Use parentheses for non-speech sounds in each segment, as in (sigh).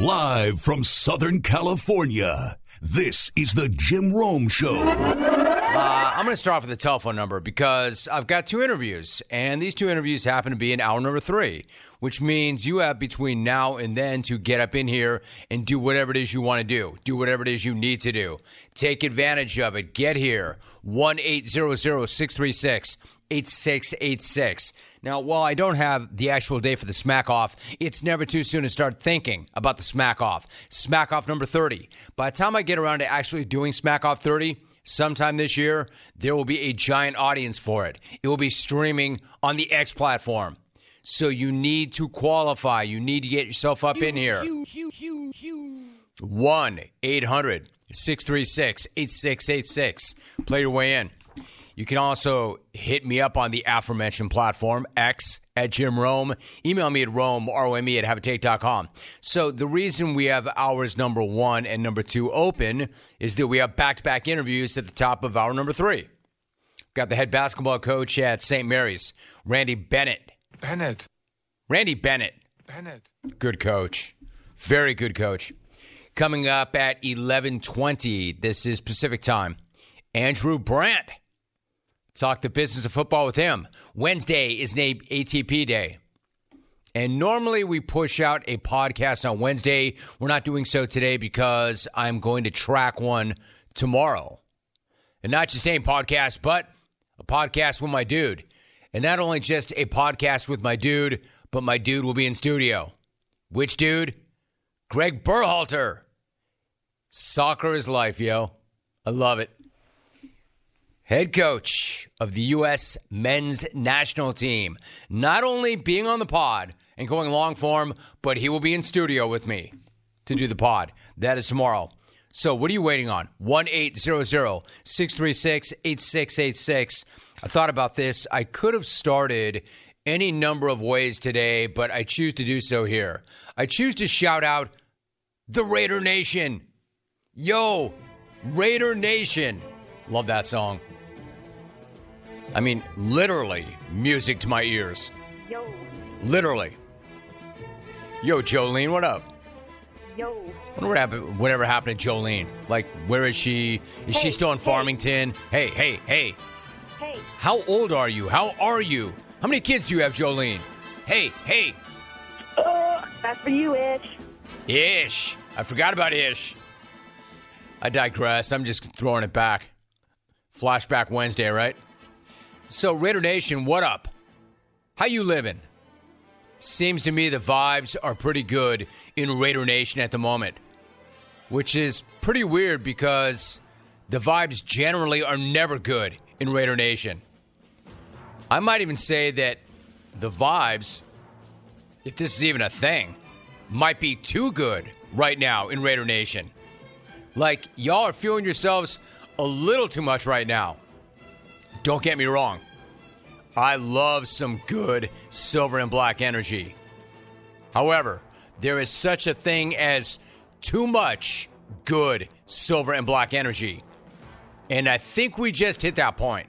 Live from Southern California, this is the Jim Rome Show. Uh, I'm going to start off with the telephone number because I've got two interviews, and these two interviews happen to be in hour number three, which means you have between now and then to get up in here and do whatever it is you want to do. Do whatever it is you need to do. Take advantage of it. Get here. 1 800 636 8686. Now, while I don't have the actual day for the smack off, it's never too soon to start thinking about the smack off. Smack off number 30. By the time I get around to actually doing smack off 30, sometime this year, there will be a giant audience for it. It will be streaming on the X platform. So you need to qualify. You need to get yourself up in here. 1 800 636 8686. Play your way in. You can also hit me up on the aforementioned platform, X at Jim Rome. Email me at Rome, R-O-M-E at Habitate.com. So the reason we have hours number one and number two open is that we have back-to-back interviews at the top of hour number three. Got the head basketball coach at St. Mary's, Randy Bennett. Bennett. Randy Bennett. Bennett. Good coach. Very good coach. Coming up at 1120, this is Pacific time, Andrew Brandt. Talk the business of football with him. Wednesday is an ATP day. And normally we push out a podcast on Wednesday. We're not doing so today because I'm going to track one tomorrow. And not just a podcast, but a podcast with my dude. And not only just a podcast with my dude, but my dude will be in studio. Which dude? Gregg Berhalter. Soccer is life, yo. I love it head coach of the U.S. men's national team, not only being on the pod and going long form, but he will be in studio with me to do the pod. That is tomorrow. So, what are you waiting on? 1 800 636 8686. I thought about this. I could have started any number of ways today, but I choose to do so here. I choose to shout out the Raider Nation. Yo, Raider Nation. Love that song. I mean, literally, music to my ears. Yo. Literally. Yo, Jolene, what up? Yo. Wonder what happened, whatever happened to Jolene. Like, where is she? Is hey, she still in Farmington? Hey, hey, hey. Hey. How old are you? How are you? How many kids do you have, Jolene? Hey, hey. Uh, that's for you, Ish. Ish. I forgot about Ish. I digress. I'm just throwing it back. Flashback Wednesday, right? So, Raider Nation, what up? How you living? Seems to me the vibes are pretty good in Raider Nation at the moment, which is pretty weird because the vibes generally are never good in Raider Nation. I might even say that the vibes, if this is even a thing, might be too good right now in Raider Nation. Like, y'all are feeling yourselves a little too much right now. Don't get me wrong. I love some good silver and black energy. However, there is such a thing as too much good silver and black energy. And I think we just hit that point.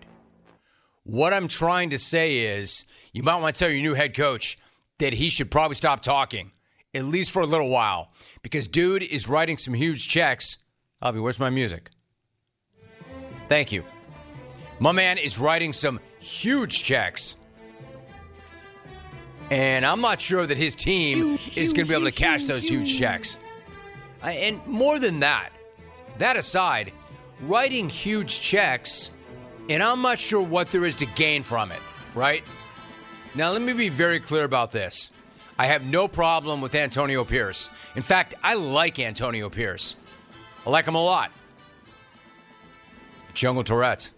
What I'm trying to say is you might want to tell your new head coach that he should probably stop talking, at least for a little while, because dude is writing some huge checks. Avi, where's my music? Thank you. My man is writing some huge checks. And I'm not sure that his team is going to be able to cash those huge checks. And more than that, that aside, writing huge checks, and I'm not sure what there is to gain from it, right? Now, let me be very clear about this. I have no problem with Antonio Pierce. In fact, I like Antonio Pierce. I like him a lot. Jungle Tourette's.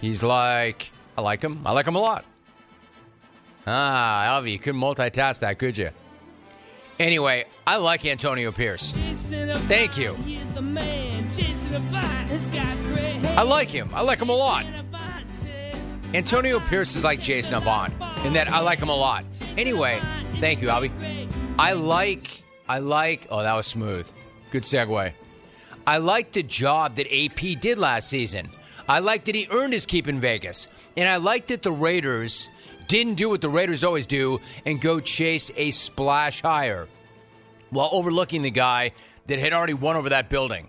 He's like, I like him. I like him a lot. Ah, Alvi, you couldn't multitask that, could you? Anyway, I like Antonio Pierce. Thank you. I like him. I like him a lot. Antonio Pierce is like Jason Avant in that I like him a lot. Anyway, thank you, Alvi. I like, I like, oh, that was smooth. Good segue. I like the job that AP did last season. I like that he earned his keep in Vegas. And I like that the Raiders didn't do what the Raiders always do and go chase a splash hire. while overlooking the guy that had already won over that building.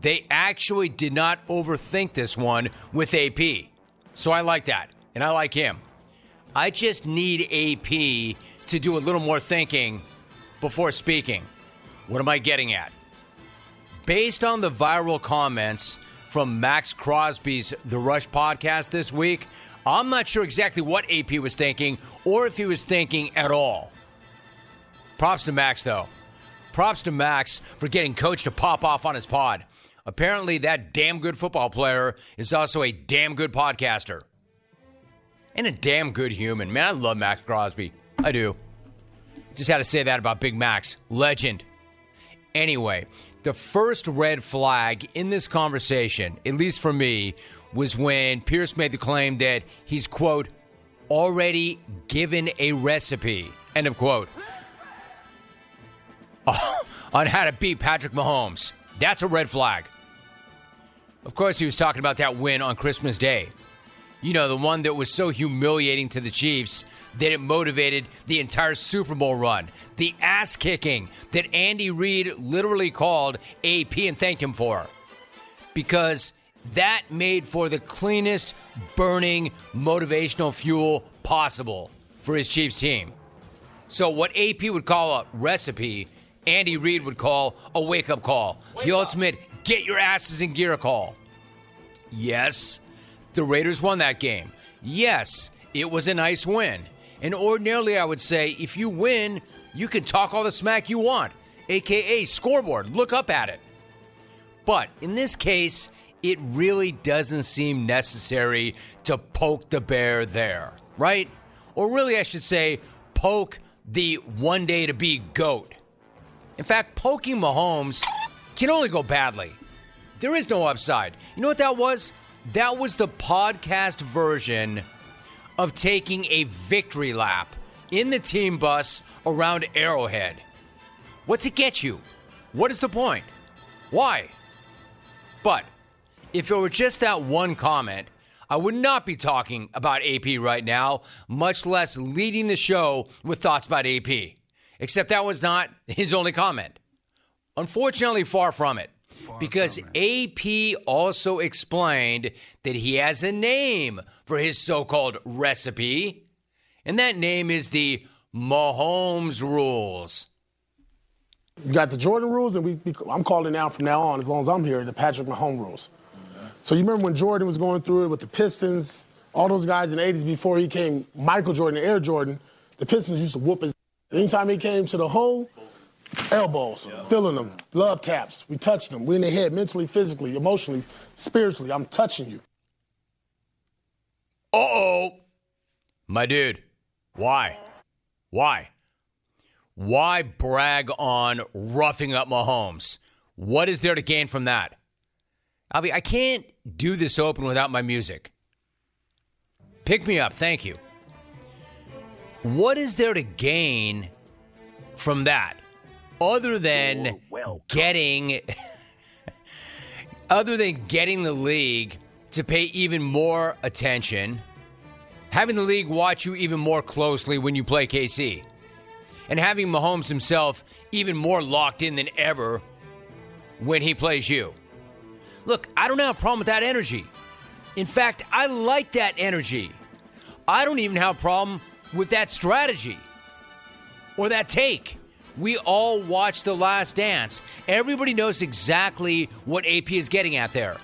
They actually did not overthink this one with AP. So I like that, and I like him. I just need AP to do a little more thinking before speaking. What am I getting at? Based on the viral comments from Maxx Crosby's The Rush podcast this week, I'm not sure exactly what AP was thinking or if he was thinking at all. Props to Max, though. Props to Max for getting coach to pop off on his pod. Apparently, that damn good football player is also a damn good podcaster and a damn good human. Man, I love Maxx Crosby. I do. Just had to say that about Big Max. Legend. Anyway, the first red flag in this conversation, at least for me, was when Pierce made the claim that he's, quote, already given a recipe, end of quote, (laughs) on how to beat Patrick Mahomes. That's a red flag. Of course, he was talking about that win on Christmas Day. You know, the one that was so humiliating to the Chiefs that it motivated the entire Super Bowl run. The ass kicking that Andy Reid literally called AP and thanked him for. Because that made for the cleanest, burning, motivational fuel possible for his Chiefs team. So, what AP would call a recipe, Andy Reid would call a wake up call. Wake the up. ultimate get your asses in gear call. Yes, the Raiders won that game. Yes, it was a nice win. And ordinarily, I would say if you win, you can talk all the smack you want, aka scoreboard. Look up at it. But in this case, it really doesn't seem necessary to poke the bear there, right? Or really, I should say, poke the one day to be GOAT. In fact, poking Mahomes can only go badly. There is no upside. You know what that was? That was the podcast version of taking a victory lap in the team bus around Arrowhead. What's it get you? What is the point? Why? But if it were just that one comment, I would not be talking about AP right now, much less leading the show with thoughts about AP. Except that was not his only comment. Unfortunately, far from it because AP also explained that he has a name for his so called recipe, and that name is the Mahomes rules. You got the Jordan rules, and we, I'm calling now from now on, as long as I'm here, the Patrick Mahomes rules. So you remember when Jordan was going through it with the Pistons, all those guys in the 80s before he came Michael Jordan, Air Jordan, the Pistons used to whoop his. Anytime he came to the hole, elbows, yeah. feeling them, love taps. We touch them. We in the head, mentally, physically, emotionally, spiritually. I'm touching you. Uh oh. My dude, why? Why? Why brag on roughing up Mahomes? What is there to gain from that? I mean, I can't do this open without my music. Pick me up, thank you. What is there to gain from that? Other than getting (laughs) other than getting the league to pay even more attention, having the league watch you even more closely when you play KC, and having Mahomes himself even more locked in than ever when he plays you. Look, I don't have a problem with that energy. In fact, I like that energy. I don't even have a problem with that strategy or that take. We all watch The Last Dance. Everybody knows exactly what AP is getting at there.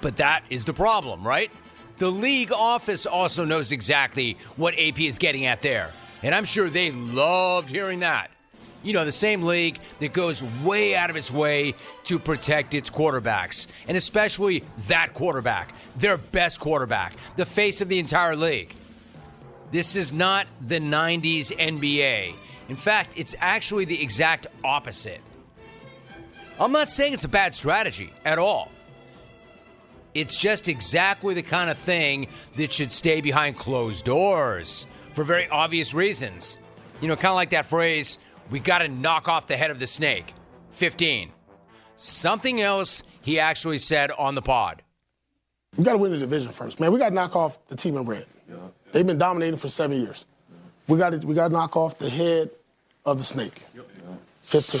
But that is the problem, right? The league office also knows exactly what AP is getting at there. And I'm sure they loved hearing that. You know, the same league that goes way out of its way to protect its quarterbacks, and especially that quarterback, their best quarterback, the face of the entire league. This is not the 90s NBA. In fact, it's actually the exact opposite. I'm not saying it's a bad strategy at all. It's just exactly the kind of thing that should stay behind closed doors for very obvious reasons. You know, kind of like that phrase, we got to knock off the head of the snake. 15. Something else he actually said on the pod. We got to win the division first, man. We got to knock off the team in red. Yeah. They've been dominating for seven years. We got to we got to knock off the head of the snake. Yep. 15.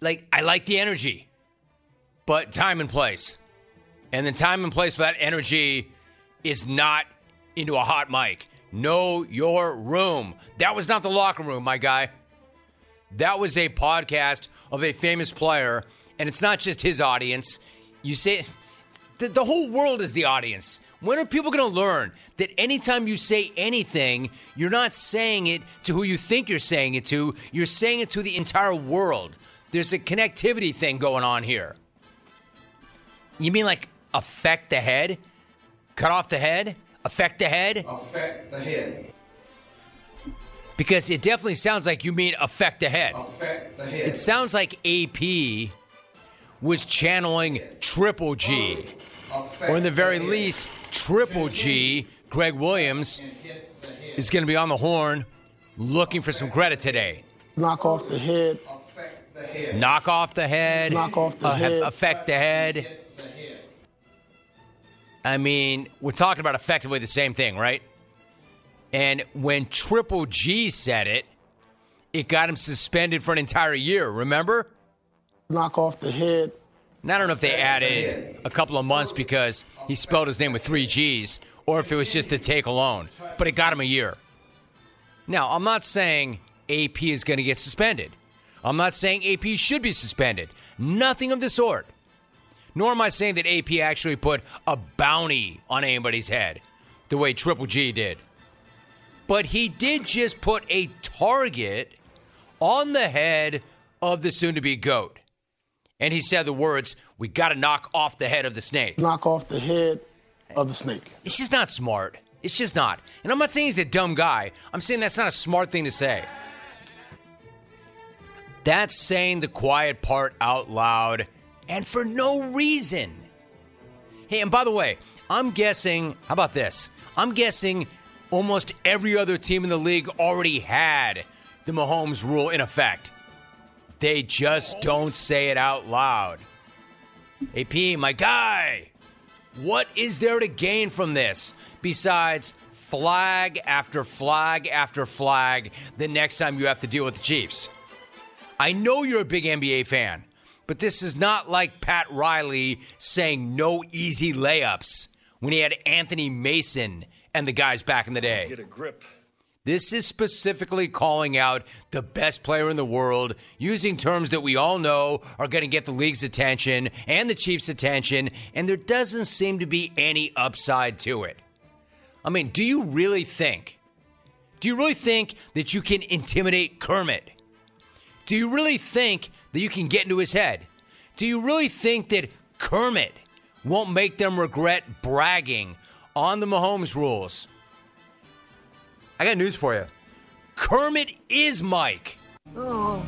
like I like the energy, but time and place, and the time and place for that energy is not into a hot mic. Know your room. That was not the locker room, my guy. That was a podcast of a famous player, and it's not just his audience. You say the, the whole world is the audience. When are people going to learn that anytime you say anything, you're not saying it to who you think you're saying it to, you're saying it to the entire world? There's a connectivity thing going on here. You mean like affect the head? Cut off the head? Affect the head? Affect the head. Because it definitely sounds like you mean affect the head. Affect the head. It sounds like AP was channeling Triple G, or in the very least, Triple G. Gregg Williams is going to be on the horn looking for some credit today. Knock off the head. Affect the head. Knock off the head, Knock off the uh, head. affect the head. I mean, we're talking about effectively the same thing, right? And when Triple G said it, it got him suspended for an entire year, remember? Knock off the head. And I don't know if they added a couple of months because he spelled his name with three G's or if it was just a take alone, but it got him a year. Now, I'm not saying AP is going to get suspended. I'm not saying AP should be suspended. Nothing of the sort. Nor am I saying that AP actually put a bounty on anybody's head the way Triple G did. But he did just put a target on the head of the soon to be GOAT. And he said the words, We got to knock off the head of the snake. Knock off the head of the snake. It's just not smart. It's just not. And I'm not saying he's a dumb guy. I'm saying that's not a smart thing to say. That's saying the quiet part out loud and for no reason. Hey, and by the way, I'm guessing, how about this? I'm guessing almost every other team in the league already had the Mahomes rule in effect. They just don't say it out loud. AP, my guy, what is there to gain from this besides flag after flag after flag the next time you have to deal with the Chiefs? I know you're a big NBA fan, but this is not like Pat Riley saying no easy layups when he had Anthony Mason and the guys back in the day. Get a grip. This is specifically calling out the best player in the world, using terms that we all know are going to get the league's attention and the Chiefs' attention, and there doesn't seem to be any upside to it. I mean, do you really think? Do you really think that you can intimidate Kermit? Do you really think that you can get into his head? Do you really think that Kermit won't make them regret bragging on the Mahomes rules? I got news for you. Kermit is Mike. Oh.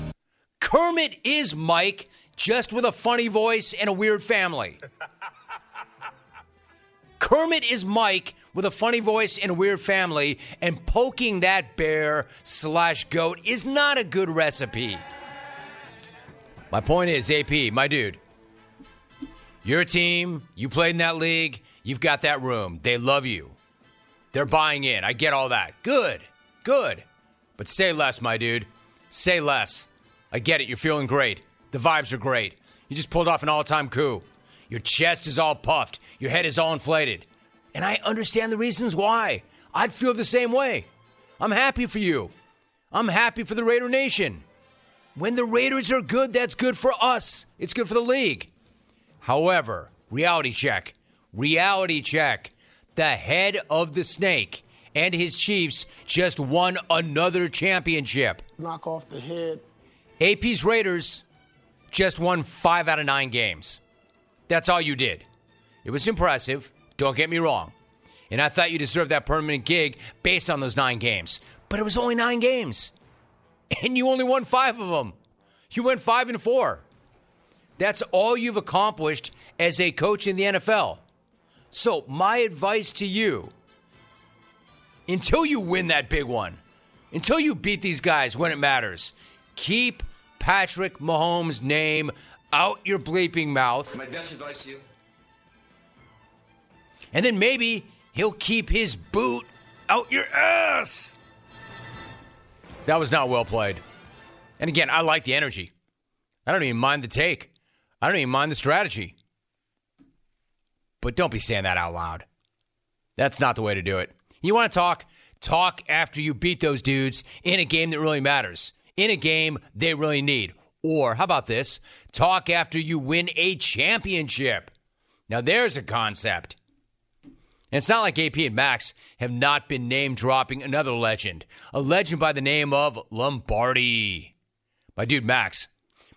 Kermit is Mike, just with a funny voice and a weird family. (laughs) Kermit is Mike with a funny voice and a weird family, and poking that bear slash goat is not a good recipe. My point is, AP, my dude, your team, you played in that league, you've got that room. They love you. They're buying in. I get all that. Good, good. But say less, my dude. Say less. I get it. You're feeling great. The vibes are great. You just pulled off an all time coup. Your chest is all puffed. Your head is all inflated. And I understand the reasons why. I'd feel the same way. I'm happy for you. I'm happy for the Raider Nation. When the Raiders are good, that's good for us. It's good for the league. However, reality check. Reality check. The head of the snake and his Chiefs just won another championship. Knock off the head. AP's Raiders just won five out of nine games. That's all you did. It was impressive. Don't get me wrong. And I thought you deserved that permanent gig based on those nine games. But it was only nine games. And you only won five of them. You went five and four. That's all you've accomplished as a coach in the NFL. So, my advice to you until you win that big one, until you beat these guys when it matters, keep Patrick Mahomes' name out your bleeping mouth. My best advice to you. And then maybe he'll keep his boot out your ass. That was not well played. And again, I like the energy. I don't even mind the take. I don't even mind the strategy. But don't be saying that out loud. That's not the way to do it. You want to talk? Talk after you beat those dudes in a game that really matters, in a game they really need. Or how about this? Talk after you win a championship. Now, there's a concept. And it's not like AP and Max have not been name dropping another legend, a legend by the name of Lombardi. My dude Max.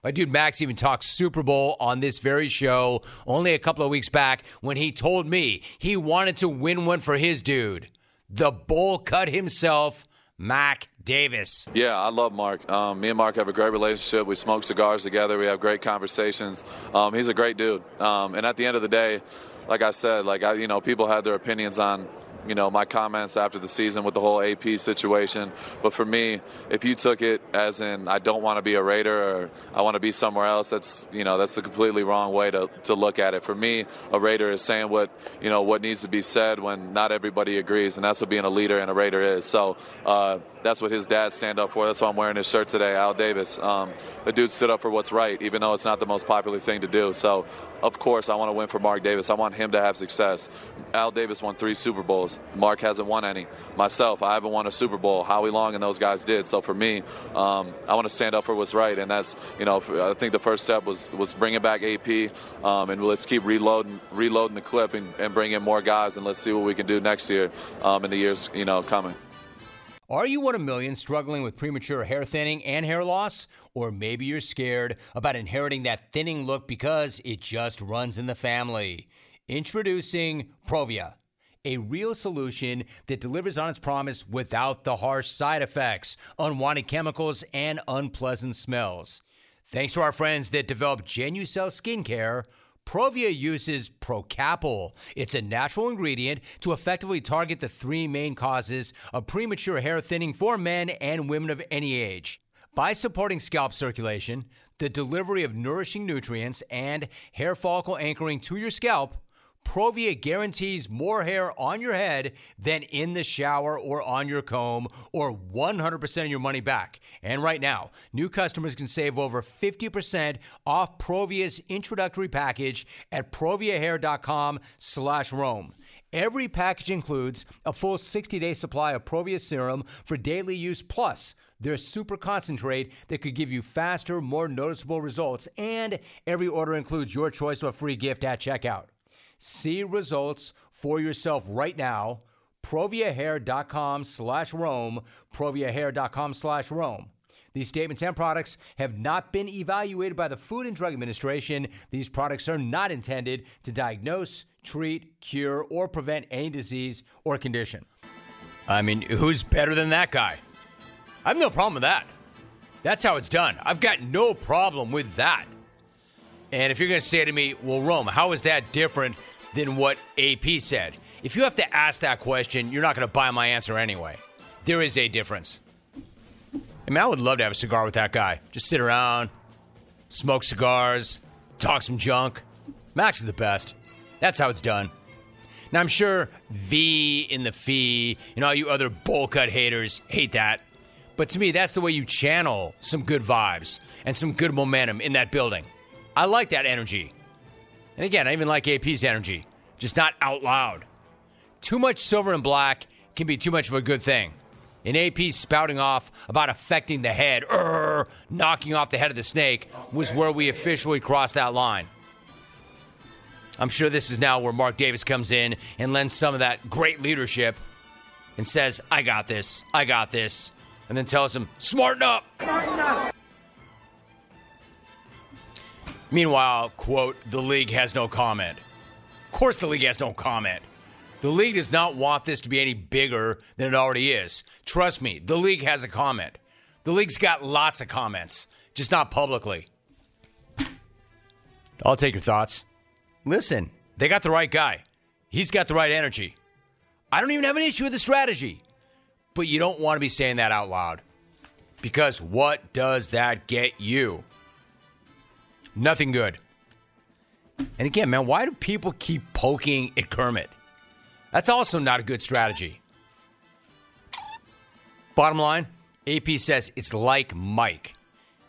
My dude Max even talked Super Bowl on this very show only a couple of weeks back when he told me he wanted to win one for his dude, the bowl cut himself, Mark Davis. Yeah, I love Mark. Um, me and Mark have a great relationship. We smoke cigars together. We have great conversations. Um, he's a great dude. Um, and at the end of the day, like I said, like I, you know, people had their opinions on you know my comments after the season with the whole AP situation. But for me, if you took it as in I don't want to be a Raider or I want to be somewhere else, that's you know that's a completely wrong way to, to look at it. For me, a Raider is saying what you know what needs to be said when not everybody agrees, and that's what being a leader and a Raider is. So uh, that's what his dad stand up for. That's why I'm wearing his shirt today, Al Davis. Um, the dude stood up for what's right, even though it's not the most popular thing to do. So of course I want to win for Mark Davis. I want him to have success. Al Davis won three Super Bowls. Mark hasn't won any. Myself, I haven't won a Super Bowl. Howie Long and those guys did. So for me, um, I want to stand up for what's right, and that's you know I think the first step was was bringing back AP, um, and let's keep reloading reloading the clip and, and bring in more guys, and let's see what we can do next year um, in the years you know coming. Are you one of millions struggling with premature hair thinning and hair loss? Or maybe you're scared about inheriting that thinning look because it just runs in the family. Introducing Provia, a real solution that delivers on its promise without the harsh side effects, unwanted chemicals, and unpleasant smells. Thanks to our friends that developed Genucel Skincare, Provia uses Procapil. It's a natural ingredient to effectively target the three main causes of premature hair thinning for men and women of any age. By supporting scalp circulation, the delivery of nourishing nutrients, and hair follicle anchoring to your scalp, Provia guarantees more hair on your head than in the shower or on your comb, or 100% of your money back. And right now, new customers can save over 50% off Provia's introductory package at proviahair.com slash Rome. Every package includes a full 60-day supply of Provia serum for daily use, plus their super concentrate that could give you faster, more noticeable results. And every order includes your choice of a free gift at checkout. See results for yourself right now. Proviahair.com slash Rome. Proviahair.com slash Rome. These statements and products have not been evaluated by the Food and Drug Administration. These products are not intended to diagnose, treat, cure, or prevent any disease or condition. I mean, who's better than that guy? I have no problem with that. That's how it's done. I've got no problem with that. And if you're going to say to me, well, Rome, how is that different than what AP said? If you have to ask that question, you're not going to buy my answer anyway. There is a difference. I mean, I would love to have a cigar with that guy. Just sit around, smoke cigars, talk some junk. Max is the best. That's how it's done. Now, I'm sure V in the fee, and all you other bowl cut haters hate that. But to me, that's the way you channel some good vibes and some good momentum in that building. I like that energy. And again, I even like AP's energy, just not out loud. Too much silver and black can be too much of a good thing. And AP spouting off about affecting the head, er, knocking off the head of the snake, was where we officially crossed that line. I'm sure this is now where Mark Davis comes in and lends some of that great leadership and says, I got this, I got this, and then tells him, smarten up. Smarten up. Meanwhile, quote, the league has no comment. Of course, the league has no comment. The league does not want this to be any bigger than it already is. Trust me, the league has a comment. The league's got lots of comments, just not publicly. I'll take your thoughts. Listen, they got the right guy. He's got the right energy. I don't even have an issue with the strategy. But you don't want to be saying that out loud. Because what does that get you? Nothing good. And again, man, why do people keep poking at Kermit? That's also not a good strategy. Bottom line, AP says it's like Mike.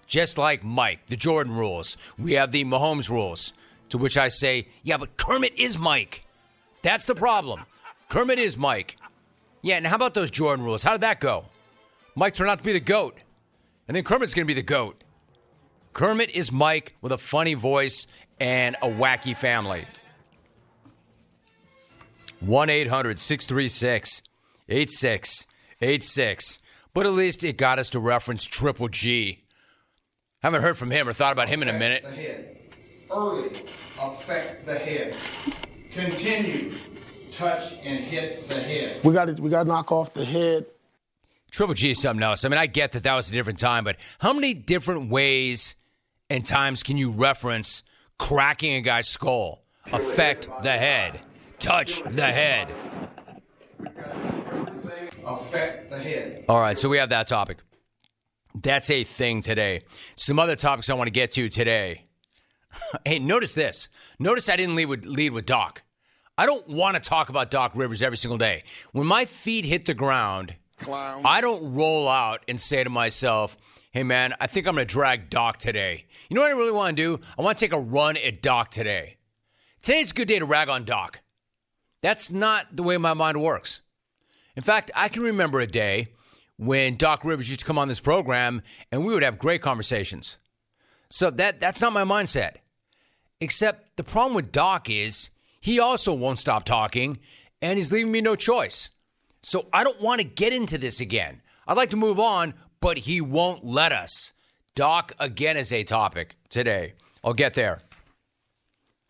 Just like Mike, the Jordan rules. We have the Mahomes rules. To which I say, yeah, but Kermit is Mike. That's the problem. Kermit is Mike. Yeah, and how about those Jordan rules? How did that go? Mike turned out to be the GOAT. And then Kermit's going to be the GOAT. Kermit is Mike with a funny voice and a wacky family. 1 800 636 8686. But at least it got us to reference Triple G. Haven't heard from him or thought about him in a minute. The head. Early. Affect the head. Continue. Touch and hit the head. We got to we got to knock off the head. Triple G is something else. I mean, I get that that was a different time, but how many different ways and times can you reference cracking a guy's skull? Affect the head. Touch the head. Affect the head. All right, so we have that topic. That's a thing today. Some other topics I want to get to today. (laughs) hey, notice this. Notice I didn't lead with, lead with Doc. I don't want to talk about Doc Rivers every single day. When my feet hit the ground, I don't roll out and say to myself, hey, man, I think I'm going to drag Doc today. You know what I really want to do? I want to take a run at Doc today. Today's a good day to rag on Doc. That's not the way my mind works. In fact, I can remember a day when Doc Rivers used to come on this program and we would have great conversations. So that that's not my mindset. Except the problem with Doc is he also won't stop talking and he's leaving me no choice. So I don't want to get into this again. I'd like to move on, but he won't let us. Doc again is a topic today. I'll get there.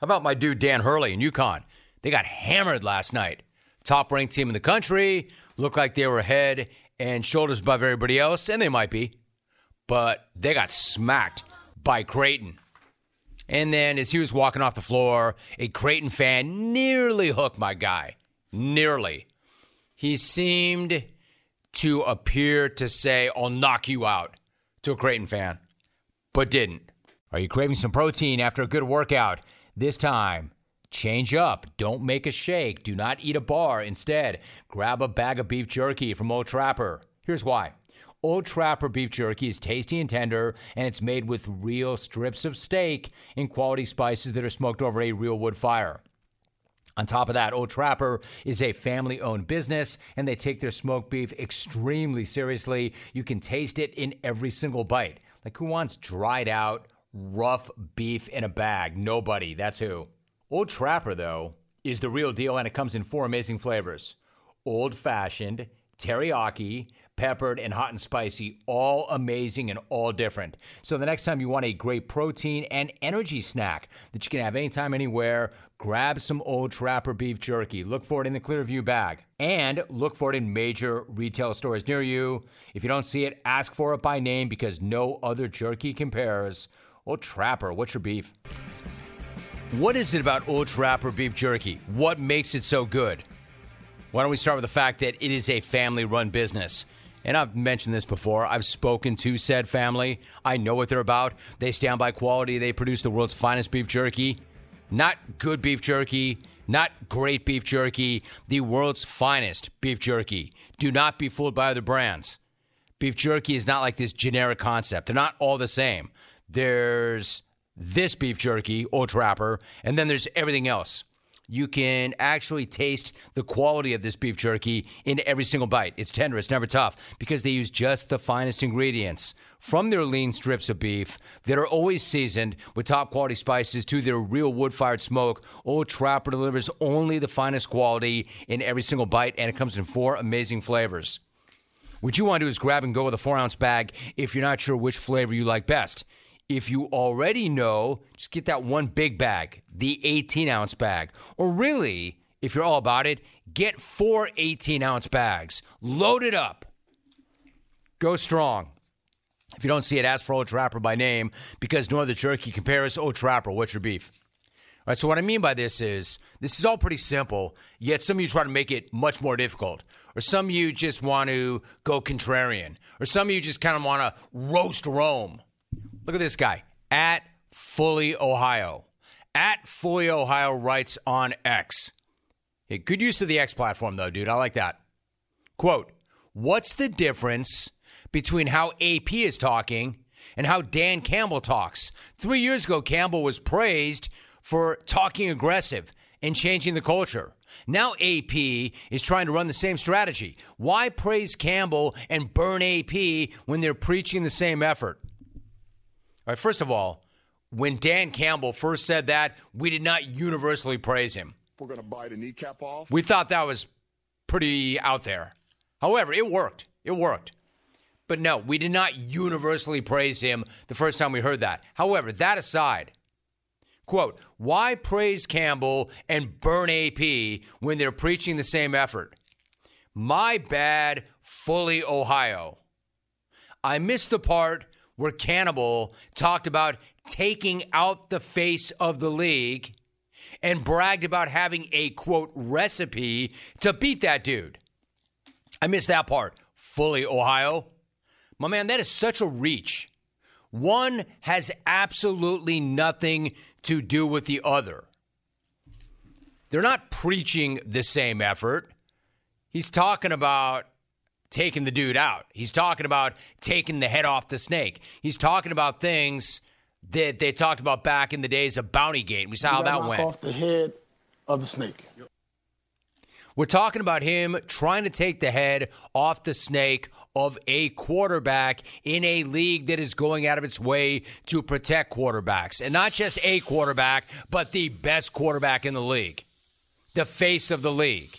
How about my dude Dan Hurley in UConn? They got hammered last night. Top ranked team in the country. Looked like they were head and shoulders above everybody else, and they might be. But they got smacked by Creighton. And then as he was walking off the floor, a Creighton fan nearly hooked my guy. Nearly. He seemed to appear to say, I'll knock you out to a Creighton fan, but didn't. Are you craving some protein after a good workout? This time, change up. Don't make a shake. Do not eat a bar. Instead, grab a bag of beef jerky from Old Trapper. Here's why. Old Trapper beef jerky is tasty and tender, and it's made with real strips of steak and quality spices that are smoked over a real wood fire. On top of that, Old Trapper is a family owned business and they take their smoked beef extremely seriously. You can taste it in every single bite. Like, who wants dried out, rough beef in a bag? Nobody. That's who. Old Trapper, though, is the real deal and it comes in four amazing flavors old fashioned, teriyaki, peppered, and hot and spicy, all amazing and all different. So the next time you want a great protein and energy snack that you can have anytime, anywhere, grab some Old Trapper beef jerky. Look for it in the Clearview bag and look for it in major retail stores near you. If you don't see it, ask for it by name because no other jerky compares. Old Trapper, what's your beef? What is it about Old Trapper beef jerky? What makes it so good? Why don't we start with the fact that it is a family run business? And I've mentioned this before. I've spoken to said family. I know what they're about. They stand by quality. They produce the world's finest beef jerky. Not good beef jerky, not great beef jerky, the world's finest beef jerky. Do not be fooled by other brands. Beef jerky is not like this generic concept. They're not all the same. There's this beef jerky, Old Trapper, and then there's everything else you can actually taste the quality of this beef jerky in every single bite. It's tender, it's never tough because they use just the finest ingredients from their lean strips of beef that are always seasoned with top quality spices to their real wood fired smoke. Old Trapper delivers only the finest quality in every single bite, and it comes in four amazing flavors. What you want to do is grab and go with a four ounce bag if you're not sure which flavor you like best. If you already know, just get that one big bag, the 18 ounce bag. Or really, if you're all about it, get four 18 ounce bags. Load it up. Go strong. If you don't see it, ask for Old Trapper by name because no other jerky compares Old Trapper. What's your beef? All right, so what I mean by this is this is all pretty simple, yet some of you try to make it much more difficult. Or some of you just want to go contrarian. Or some of you just kind of want to roast Rome. Look at this guy at Fully Ohio. At Fully Ohio writes on X. Good use of the X platform, though, dude. I like that. Quote What's the difference between how AP is talking and how Dan Campbell talks? Three years ago, Campbell was praised for talking aggressive and changing the culture. Now AP is trying to run the same strategy. Why praise Campbell and burn AP when they're preaching the same effort? All right, first of all, when Dan Campbell first said that, we did not universally praise him. We're going to bite a kneecap off. We thought that was pretty out there. However, it worked. It worked. But no, we did not universally praise him the first time we heard that. However, that aside, quote, why praise Campbell and burn AP when they're preaching the same effort? My bad, fully Ohio. I missed the part where Cannibal talked about taking out the face of the league and bragged about having a quote recipe to beat that dude. I missed that part. Fully Ohio. My man, that is such a reach. One has absolutely nothing to do with the other. They're not preaching the same effort. He's talking about taking the dude out. He's talking about taking the head off the snake. He's talking about things that they talked about back in the days of Bounty Gate. We saw how that went. off the head of the snake. We're talking about him trying to take the head off the snake of a quarterback in a league that is going out of its way to protect quarterbacks. And not just a quarterback, but the best quarterback in the league, the face of the league.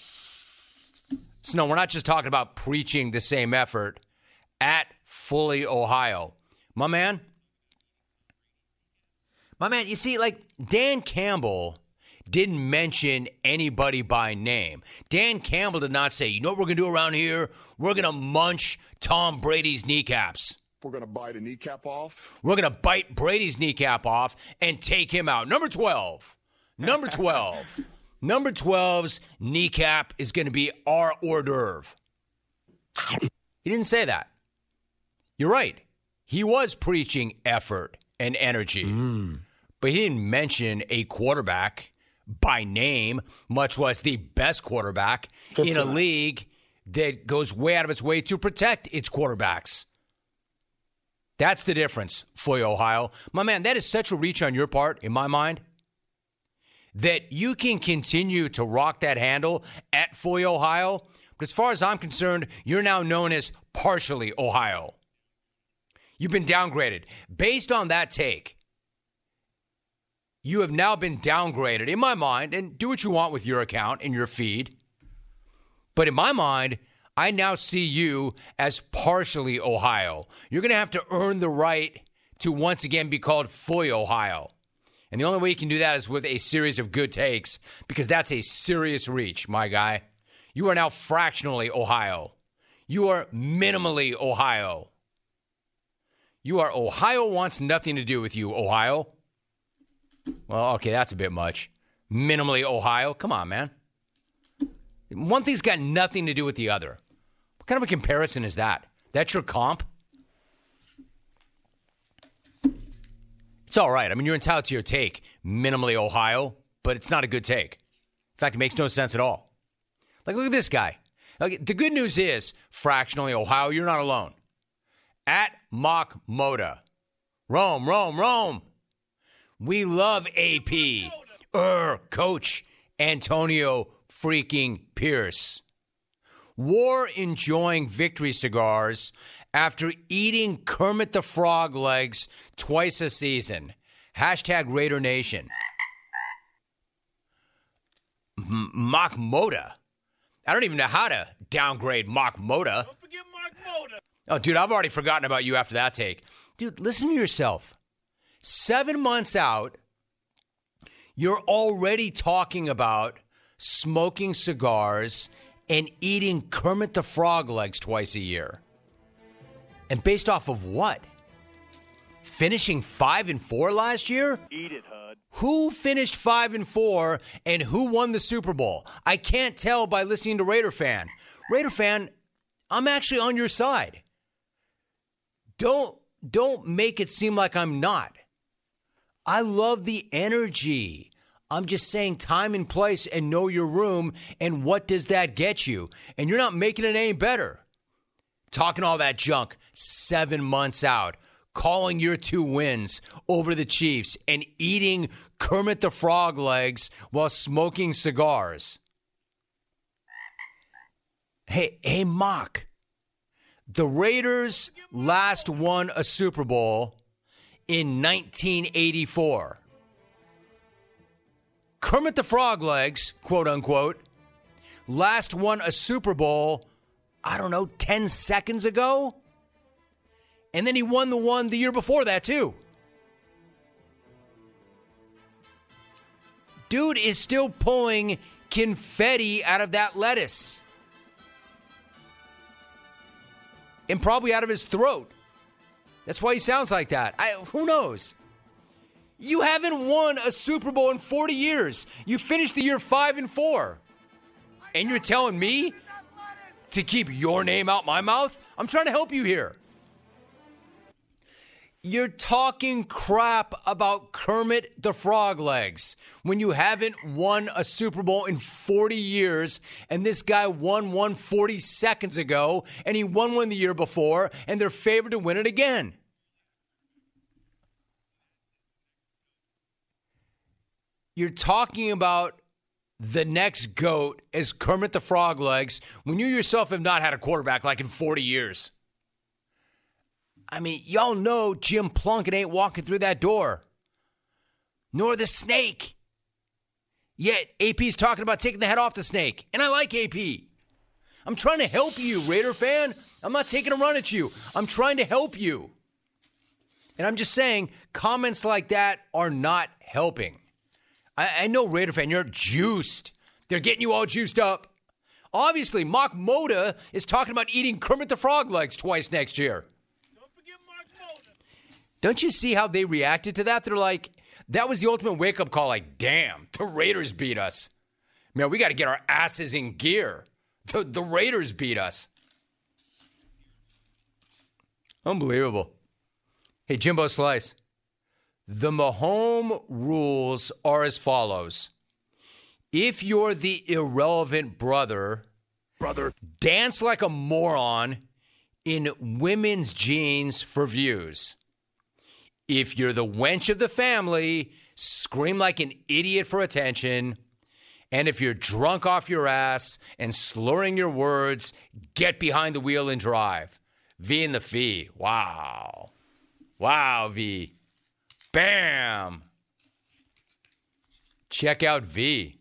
So, no, we're not just talking about preaching the same effort at Fully Ohio. My man, my man, you see, like Dan Campbell didn't mention anybody by name. Dan Campbell did not say, you know what we're going to do around here? We're going to munch Tom Brady's kneecaps. We're going to bite a kneecap off. We're going to bite Brady's kneecap off and take him out. Number 12. Number 12. (laughs) Number 12's kneecap is going to be our hors d'oeuvre. He didn't say that. You're right. He was preaching effort and energy, mm. but he didn't mention a quarterback by name, much less the best quarterback in a league that goes way out of its way to protect its quarterbacks. That's the difference, Fully Ohio. My man, that is such a reach on your part, in my mind, that you can continue to rock that handle at Fully Ohio. But as far as I'm concerned, you're now known as partially Ohio. You've been downgraded. Based on that take, you have now been downgraded in my mind, and do what you want with your account and your feed. But in my mind, I now see you as partially Ohio. You're going to have to earn the right to once again be called Fully Ohio. And the only way you can do that is with a series of good takes because that's a serious reach, my guy. You are now fractionally Ohio. You are minimally Ohio. You are Ohio wants nothing to do with you, Ohio. Well, okay, that's a bit much. Minimally Ohio. Come on, man. One thing's got nothing to do with the other. What kind of a comparison is that? That's your comp? It's all right. I mean, you're entitled to your take, minimally Ohio, but it's not a good take. In fact, it makes no sense at all. Like, look at this guy. Like, the good news is, fractionally Ohio, you're not alone. At Mock Moda. Rome, Rome, Rome. We love AP. Er, Coach Antonio freaking Pierce. War enjoying victory cigars after eating Kermit the Frog legs twice a season. Hashtag Raider Nation. M- Mock Moda. I don't even know how to downgrade Mock Moda. Don't forget Mock Moda. Oh, dude, I've already forgotten about you after that take. Dude, listen to yourself. Seven months out, you're already talking about smoking cigars, and eating Kermit the Frog legs twice a year. And based off of what? Finishing five and four last year? Eat it, Hud. Who finished five and four and who won the Super Bowl? I can't tell by listening to Raider fan. Raider fan, I'm actually on your side. Don't don't make it seem like I'm not. I love the energy. I'm just saying time and place and know your room and what does that get you? And you're not making it any better. Talking all that junk 7 months out calling your two wins over the Chiefs and eating Kermit the Frog legs while smoking cigars. Hey, hey, Mock. The Raiders last won a Super Bowl in 1984. Kermit the Frog legs, quote unquote, last won a Super Bowl, I don't know, 10 seconds ago? And then he won the one the year before that, too. Dude is still pulling confetti out of that lettuce. And probably out of his throat. That's why he sounds like that. I, who knows? You haven't won a Super Bowl in 40 years. You finished the year 5 and 4. And you're telling me to keep your name out my mouth? I'm trying to help you here. You're talking crap about Kermit the Frog Legs when you haven't won a Super Bowl in 40 years, and this guy won one 40 seconds ago, and he won one the year before, and they're favored to win it again. You're talking about the next GOAT is Kermit the Frog Legs when you yourself have not had a quarterback like in 40 years. I mean, y'all know Jim Plunkett ain't walking through that door, nor the snake. Yet AP's talking about taking the head off the snake, and I like AP. I'm trying to help you, Raider fan. I'm not taking a run at you. I'm trying to help you. And I'm just saying, comments like that are not helping. I, I know, Raider fan, you're juiced. They're getting you all juiced up. Obviously, Mock Moda is talking about eating Kermit the Frog legs twice next year. Don't forget Mark Moda. Don't you see how they reacted to that? They're like, that was the ultimate wake up call. Like, damn, the Raiders beat us. Man, we got to get our asses in gear. The, the Raiders beat us. Unbelievable. Hey, Jimbo Slice. The Mahomes rules are as follows. If you're the irrelevant brother, Brother. dance like a moron in women's jeans for views. If you're the wench of the family, scream like an idiot for attention. And if you're drunk off your ass and slurring your words, get behind the wheel and drive. V in the fee. Wow. Wow, V. Bam. Check out V.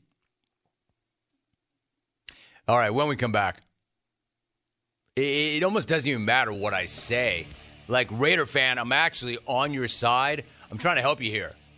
All right, when we come back, it, almost doesn't even matter what I say. Like Raider fan, I'm actually on your side. I'm trying to help you here.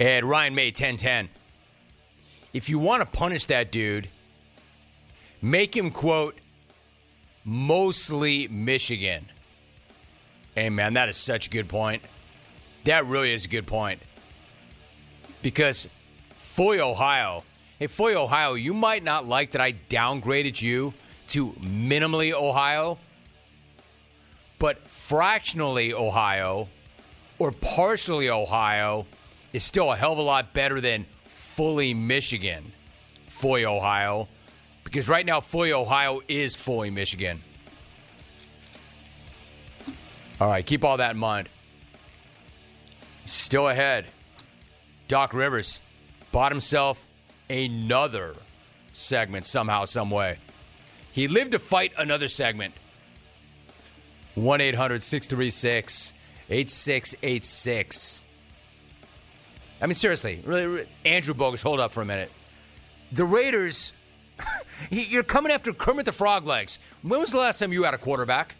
Ed Ryan May 1010. If you want to punish that dude, make him quote mostly Michigan. Hey man, that is such a good point. That really is a good point. Because Fully, Ohio. Hey, Fully, Ohio, you might not like that I downgraded you to minimally Ohio, but fractionally Ohio or partially Ohio is still a hell of a lot better than fully Michigan, Fully, Ohio, because right now Fully, Ohio is fully Michigan. All right, keep all that in mind. Still ahead. Doc Rivers bought himself another segment somehow, some way. He lived to fight another segment. 1 800 636 8686. I mean, seriously, really, really, Andrew Bogus, hold up for a minute. The Raiders, (laughs) you're coming after Kermit the Frog Legs. When was the last time you had a quarterback?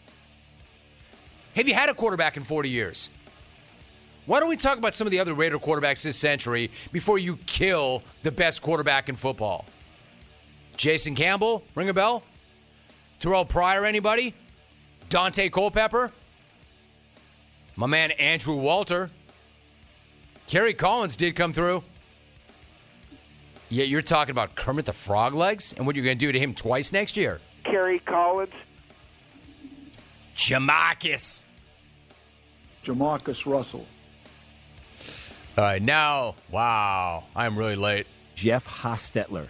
Have you had a quarterback in 40 years? Why don't we talk about some of the other Raider quarterbacks this century before you kill the best quarterback in football? Jason Campbell, ring a bell? Terrelle Pryor, anybody? Daunte Culpepper? My man Andrew Walter. Kerry Collins did come through. Yeah, you're talking about Kermit the Frog Legs and what you're going to do to him twice next year. Kerry Collins. JaMarcus. JaMarcus Russell. All right, now, wow, I'm really late. Jeff Hostetler.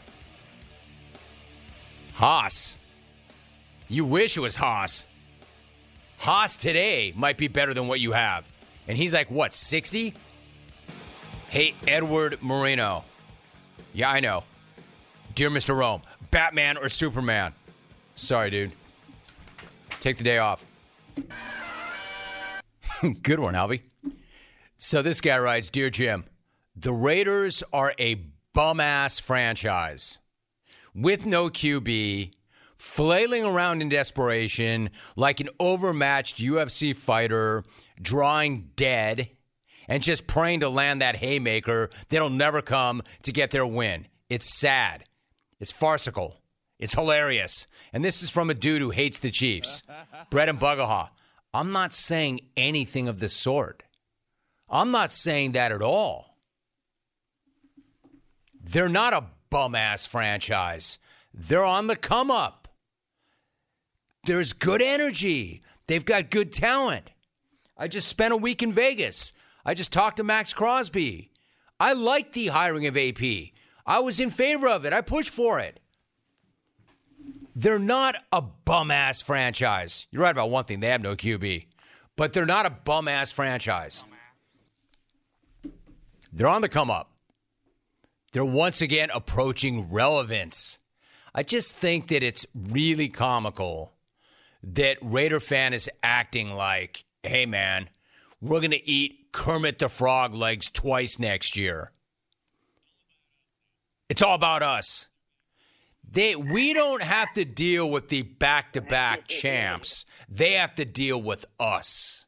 Hoss. You wish it was Hoss. Hoss today might be better than what you have. And he's like, what, 60? Hey, Edward Moreno. Yeah, I know. Dear Mr. Rome, Batman or Superman? Sorry, dude. Take the day off. (laughs) Good one, Alvy. So this guy writes Dear Jim, the Raiders are a bum ass franchise with no QB, flailing around in desperation like an overmatched UFC fighter, drawing dead, and just praying to land that haymaker that'll never come to get their win. It's sad. It's farcical. It's hilarious. And this is from a dude who hates the Chiefs. (laughs) Brett and Bugaha. I'm not saying anything of the sort. I'm not saying that at all. They're not a bum ass franchise. They're on the come up. There's good energy. They've got good talent. I just spent a week in Vegas. I just talked to Maxx Crosby. I liked the hiring of AP. I was in favor of it. I pushed for it. They're not a bum ass franchise. You're right about one thing they have no QB, but they're not a bum ass franchise. They're on the come up. They're once again approaching relevance. I just think that it's really comical that Raider fan is acting like, hey man, we're going to eat Kermit the Frog legs twice next year. It's all about us. They, we don't have to deal with the back to back champs. They have to deal with us.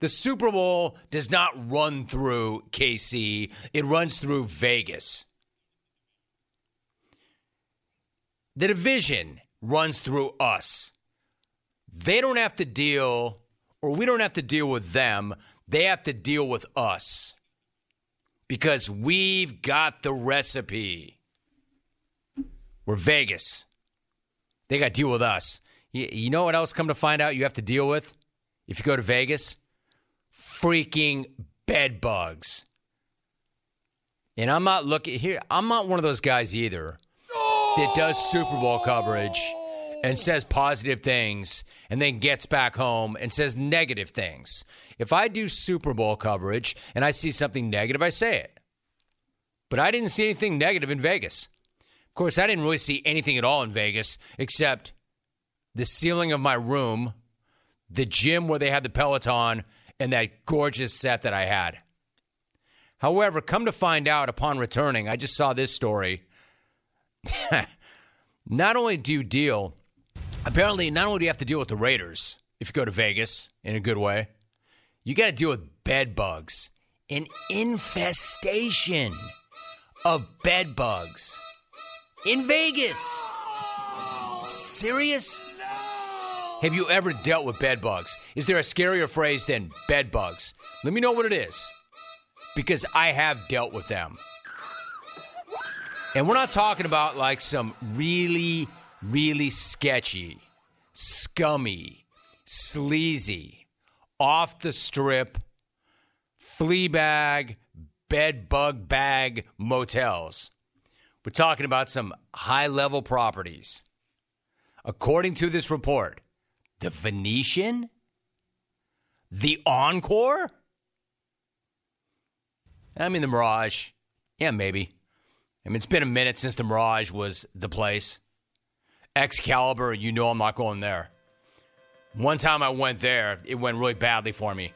The Super Bowl does not run through KC, it runs through Vegas. The division runs through us. They don't have to deal, or we don't have to deal with them. They have to deal with us because we've got the recipe. We're Vegas. They got to deal with us. You, you know what else come to find out you have to deal with if you go to Vegas? Freaking bed bugs. And I'm not looking here, I'm not one of those guys either that does Super Bowl coverage and says positive things and then gets back home and says negative things. If I do Super Bowl coverage and I see something negative, I say it. But I didn't see anything negative in Vegas. Of course, I didn't really see anything at all in Vegas except the ceiling of my room, the gym where they had the Peloton, and that gorgeous set that I had. However, come to find out upon returning, I just saw this story. (laughs) not only do you deal, apparently, not only do you have to deal with the Raiders if you go to Vegas in a good way, you got to deal with bed bugs, an infestation of bed bugs in Vegas. Serious? Have you ever dealt with bed bugs? Is there a scarier phrase than bed bugs? Let me know what it is because I have dealt with them. And we're not talking about like some really, really sketchy, scummy, sleazy, off the strip, flea bag, bed bug bag motels. We're talking about some high level properties. According to this report, the Venetian, the Encore, I mean, the Mirage, yeah, maybe. I mean, it's been a minute since the Mirage was the place. Excalibur, you know I'm not going there. One time I went there, it went really badly for me.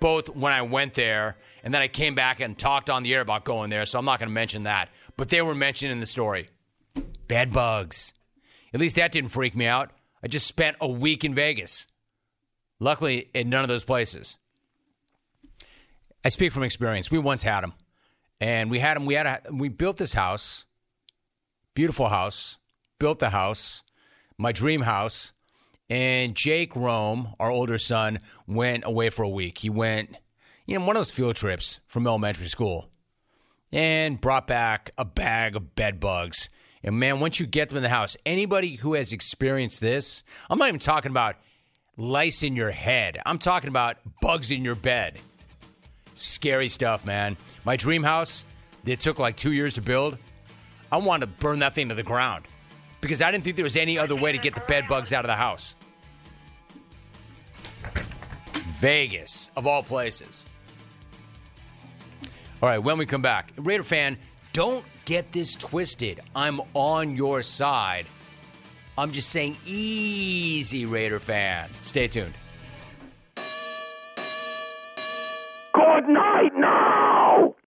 Both when I went there and then I came back and talked on the air about going there, so I'm not going to mention that. But they were mentioned in the story. Bed bugs. At least that didn't freak me out. I just spent a week in Vegas. Luckily, in none of those places. I speak from experience. We once had them, and we had them. We had a, we built this house, beautiful house. Built the house, my dream house, and Jake Rome, our older son, went away for a week. He went, you know, one of those field trips from elementary school, and brought back a bag of bed bugs. And man, once you get them in the house, anybody who has experienced this, I'm not even talking about lice in your head. I'm talking about bugs in your bed. Scary stuff, man. My dream house, it took like two years to build. I wanted to burn that thing to the ground because I didn't think there was any other way to get the bed bugs out of the house. Vegas, of all places. All right, when we come back, Raider fan, don't get this twisted. I'm on your side. I'm just saying, easy, Raider fan. Stay tuned. Good night.